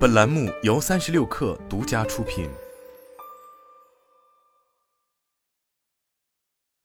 本栏目由三十六氪独家出品。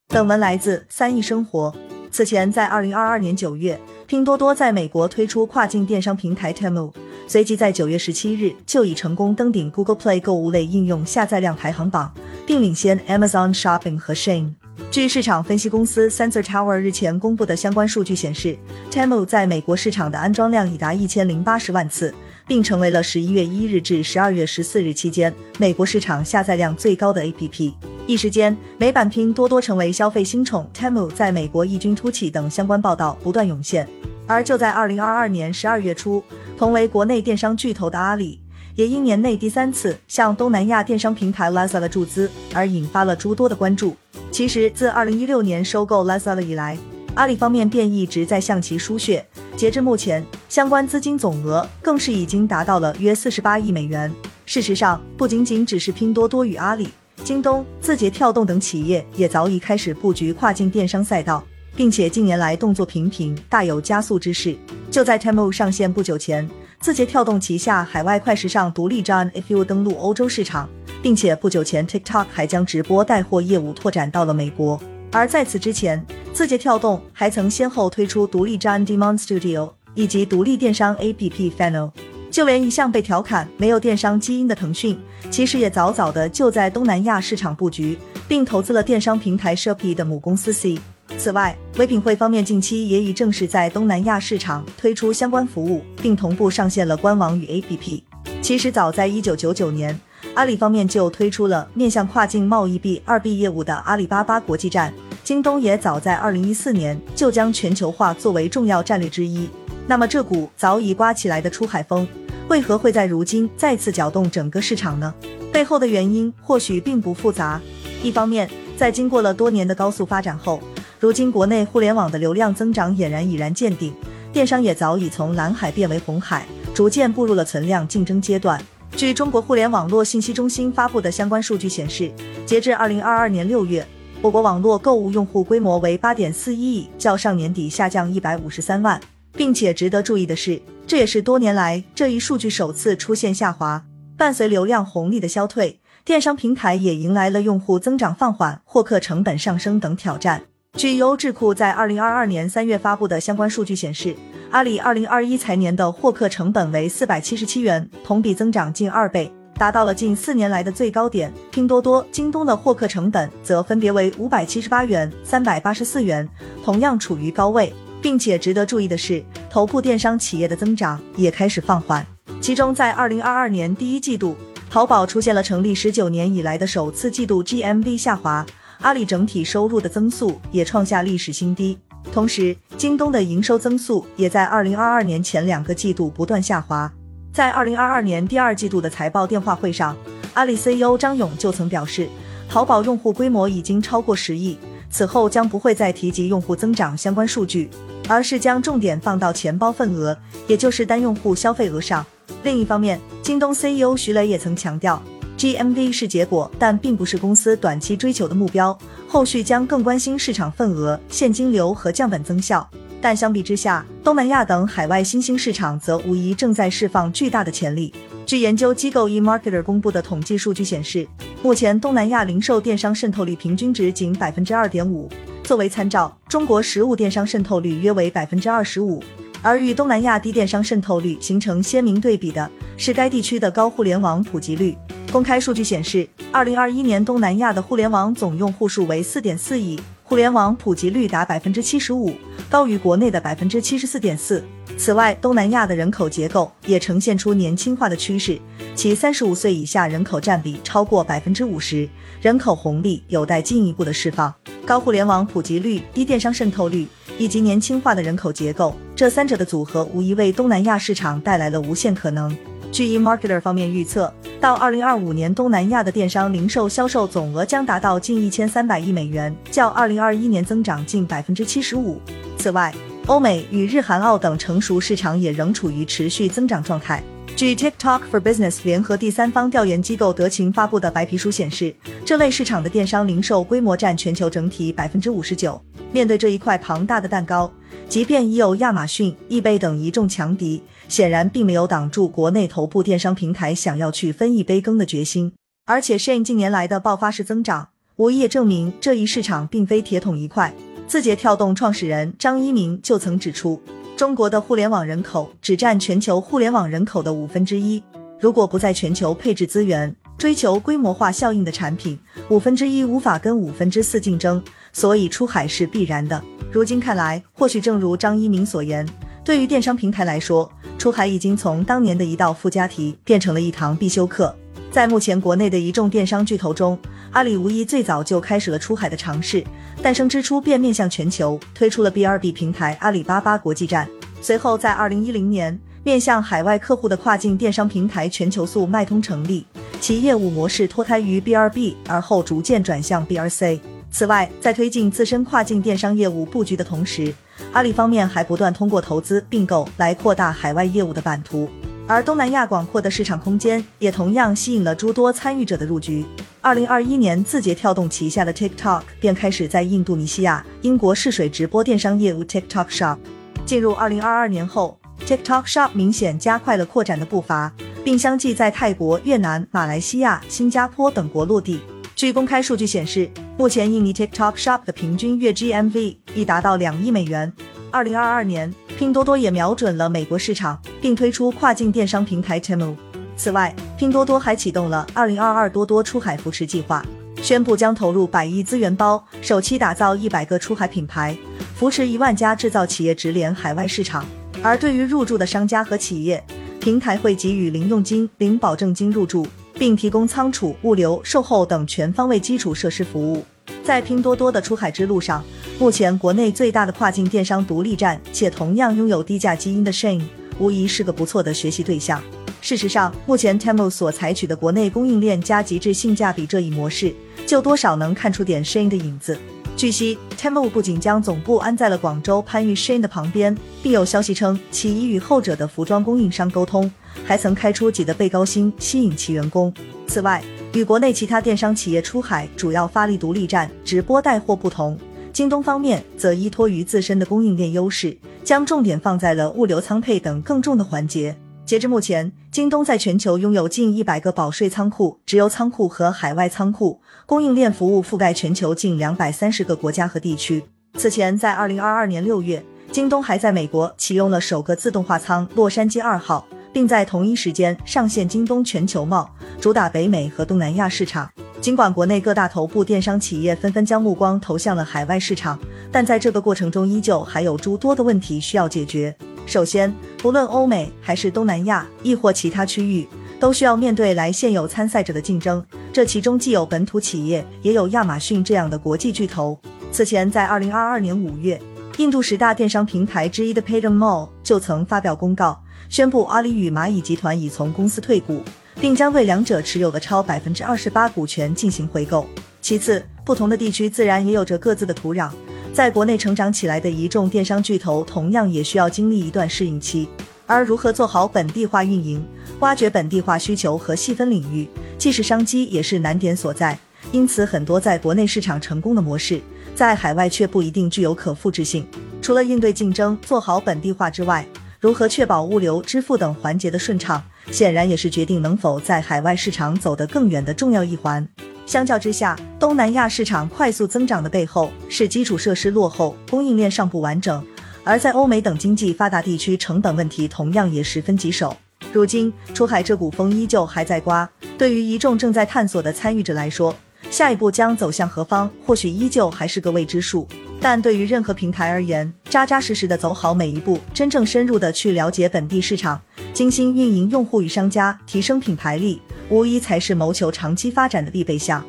本文来自三亿生活。此前，在二零二二年九月，拼多多在美国推出跨境电商平台 Temu，随即在九月十七日就已成功登顶 Google Play 购物类应用下载量排行榜，并领先 Amazon Shopping 和 Shein。据市场分析公司 Sensor Tower 日前公布的相关数据显示，Temu 在美国市场的安装量已达一千零八十万次，并成为了十一月一日至十二月十四日期间美国市场下载量最高的 APP。一时间，美版拼多多成为消费新宠，Temu 在美国异军突起等相关报道不断涌现。而就在二零二二年十二月初，同为国内电商巨头的阿里，也因年内第三次向东南亚电商平台 Lazada 注资而引发了诸多的关注。其实，自二零一六年收购 Lazada 以来，阿里方面便一直在向其输血。截至目前，相关资金总额更是已经达到了约四十八亿美元。事实上，不仅仅只是拼多多与阿里。京东、字节跳动等企业也早已开始布局跨境电商赛道，并且近年来动作频频，大有加速之势。就在 Temu 上线不久前，字节跳动旗下海外快时尚独立站 Ifu 登陆欧洲市场，并且不久前 TikTok 还将直播带货业务拓展到了美国。而在此之前，字节跳动还曾先后推出独立站 Demon Studio 以及独立电商 APP Funnel。就连一向被调侃没有电商基因的腾讯，其实也早早的就在东南亚市场布局，并投资了电商平台 Shopee 的母公司 C。此外，唯品会方面近期也已正式在东南亚市场推出相关服务，并同步上线了官网与 APP。其实早在一九九九年，阿里方面就推出了面向跨境贸易 B 二 B 业务的阿里巴巴国际站，京东也早在二零一四年就将全球化作为重要战略之一。那么这股早已刮起来的出海风。为何会在如今再次搅动整个市场呢？背后的原因或许并不复杂。一方面，在经过了多年的高速发展后，如今国内互联网的流量增长俨然已然见顶，电商也早已从蓝海变为红海，逐渐步入了存量竞争阶段。据中国互联网络信息中心发布的相关数据显示，截至二零二二年六月，我国网络购物用户规模为八点四一亿，较上年底下降一百五十三万。并且值得注意的是，这也是多年来这一数据首次出现下滑。伴随流量红利的消退，电商平台也迎来了用户增长放缓、获客成本上升等挑战。据优智库在二零二二年三月发布的相关数据显示，阿里二零二一财年的获客成本为四百七十七元，同比增长近二倍，达到了近四年来的最高点。拼多多、京东的获客成本则分别为五百七十八元、三百八十四元，同样处于高位。并且值得注意的是，头部电商企业的增长也开始放缓。其中，在二零二二年第一季度，淘宝出现了成立十九年以来的首次季度 GMV 下滑，阿里整体收入的增速也创下历史新低。同时，京东的营收增速也在二零二二年前两个季度不断下滑。在二零二二年第二季度的财报电话会上，阿里 CEO 张勇就曾表示，淘宝用户规模已经超过十亿，此后将不会再提及用户增长相关数据。而是将重点放到钱包份额，也就是单用户消费额上。另一方面，京东 CEO 徐雷也曾强调，GMV 是结果，但并不是公司短期追求的目标。后续将更关心市场份额、现金流和降本增效。但相比之下，东南亚等海外新兴市场则无疑正在释放巨大的潜力。据研究机构 eMarketer 公布的统计数据显示，目前东南亚零售电商渗透率平均值仅百分之二点五。作为参照，中国实物电商渗透率约为百分之二十五，而与东南亚低电商渗透率形成鲜明对比的是该地区的高互联网普及率。公开数据显示，二零二一年东南亚的互联网总用户数为四点四亿，互联网普及率达百分之七十五，高于国内的百分之七十四点四。此外，东南亚的人口结构也呈现出年轻化的趋势，其三十五岁以下人口占比超过百分之五十，人口红利有待进一步的释放。高互联网普及率、低电商渗透率以及年轻化的人口结构，这三者的组合无疑为东南亚市场带来了无限可能。据 eMarketer 方面预测，到二零二五年，东南亚的电商零售销售总额将达到近一千三百亿美元，较二零二一年增长近百分之七十五。此外，欧美与日韩澳等成熟市场也仍处于持续增长状态。据 TikTok for Business 联合第三方调研机构德勤发布的白皮书显示，这类市场的电商零售规模占全球整体百分之五十九。面对这一块庞大的蛋糕，即便已有亚马逊、易贝等一众强敌，显然并没有挡住国内头部电商平台想要去分一杯羹的决心。而且，Shane 近年来的爆发式增长，无疑也证明这一市场并非铁桶一块。字节跳动创始人张一鸣就曾指出，中国的互联网人口只占全球互联网人口的五分之一。如果不在全球配置资源，追求规模化效应的产品，五分之一无法跟五分之四竞争，所以出海是必然的。如今看来，或许正如张一鸣所言，对于电商平台来说，出海已经从当年的一道附加题变成了一堂必修课。在目前国内的一众电商巨头中，阿里无疑最早就开始了出海的尝试，诞生之初便面向全球，推出了 B2B 平台阿里巴巴国际站。随后在二零一零年，面向海外客户的跨境电商平台全球速卖通成立，其业务模式脱胎于 B2B，而后逐渐转向 B2C。此外，在推进自身跨境电商业务布局的同时，阿里方面还不断通过投资并购来扩大海外业务的版图。而东南亚广阔的市场空间也同样吸引了诸多参与者的入局。二零二一年，字节跳动旗下的 TikTok 便开始在印度尼西亚、英国试水直播电商业务 TikTok Shop。进入二零二二年后，TikTok Shop 明显加快了扩展的步伐，并相继在泰国、越南、马来西亚、新加坡等国落地。据公开数据显示，目前印尼 TikTok Shop 的平均月 GMV 已达到两亿美元。二零二二年，拼多多也瞄准了美国市场，并推出跨境电商平台 Temu。此外，拼多多还启动了二零二二多多出海扶持计划，宣布将投入百亿资源包，首期打造一百个出海品牌，扶持一万家制造企业直连海外市场。而对于入驻的商家和企业，平台会给予零佣金、零保证金入驻，并提供仓储、物流、售后等全方位基础设施服务。在拼多多的出海之路上，目前国内最大的跨境电商独立站，且同样拥有低价基因的 Shane，无疑是个不错的学习对象。事实上，目前 Temu 所采取的国内供应链加极致性价比这一模式，就多少能看出点 Shane 的影子。据悉，Temu 不仅将总部安在了广州番禺 Shane 的旁边，并有消息称其已与后者的服装供应商沟通，还曾开出几的倍高薪吸引其员工。此外，与国内其他电商企业出海主要发力独立站、直播带货不同。京东方面则依托于自身的供应链优势，将重点放在了物流仓配等更重的环节。截至目前，京东在全球拥有近一百个保税仓库、直邮仓库和海外仓库，供应链服务覆盖全球近两百三十个国家和地区。此前，在二零二二年六月，京东还在美国启用了首个自动化仓“洛杉矶二号”，并在同一时间上线京东全球贸，主打北美和东南亚市场。尽管国内各大头部电商企业纷纷将目光投向了海外市场，但在这个过程中依旧还有诸多的问题需要解决。首先，不论欧美还是东南亚，亦或其他区域，都需要面对来现有参赛者的竞争。这其中既有本土企业，也有亚马逊这样的国际巨头。此前，在二零二二年五月，印度十大电商平台之一的 Paytm Mall 就曾发表公告，宣布阿里与蚂蚁集团已从公司退股。并将为两者持有的超百分之二十八股权进行回购。其次，不同的地区自然也有着各自的土壤。在国内成长起来的一众电商巨头，同样也需要经历一段适应期。而如何做好本地化运营，挖掘本地化需求和细分领域，既是商机，也是难点所在。因此，很多在国内市场成功的模式，在海外却不一定具有可复制性。除了应对竞争、做好本地化之外，如何确保物流、支付等环节的顺畅，显然也是决定能否在海外市场走得更远的重要一环。相较之下，东南亚市场快速增长的背后是基础设施落后、供应链尚不完整；而在欧美等经济发达地区，成本问题同样也十分棘手。如今，出海这股风依旧还在刮。对于一众正在探索的参与者来说，下一步将走向何方，或许依旧还是个未知数。但对于任何平台而言，扎扎实实的走好每一步，真正深入的去了解本地市场，精心运营用户与商家，提升品牌力，无疑才是谋求长期发展的必备项。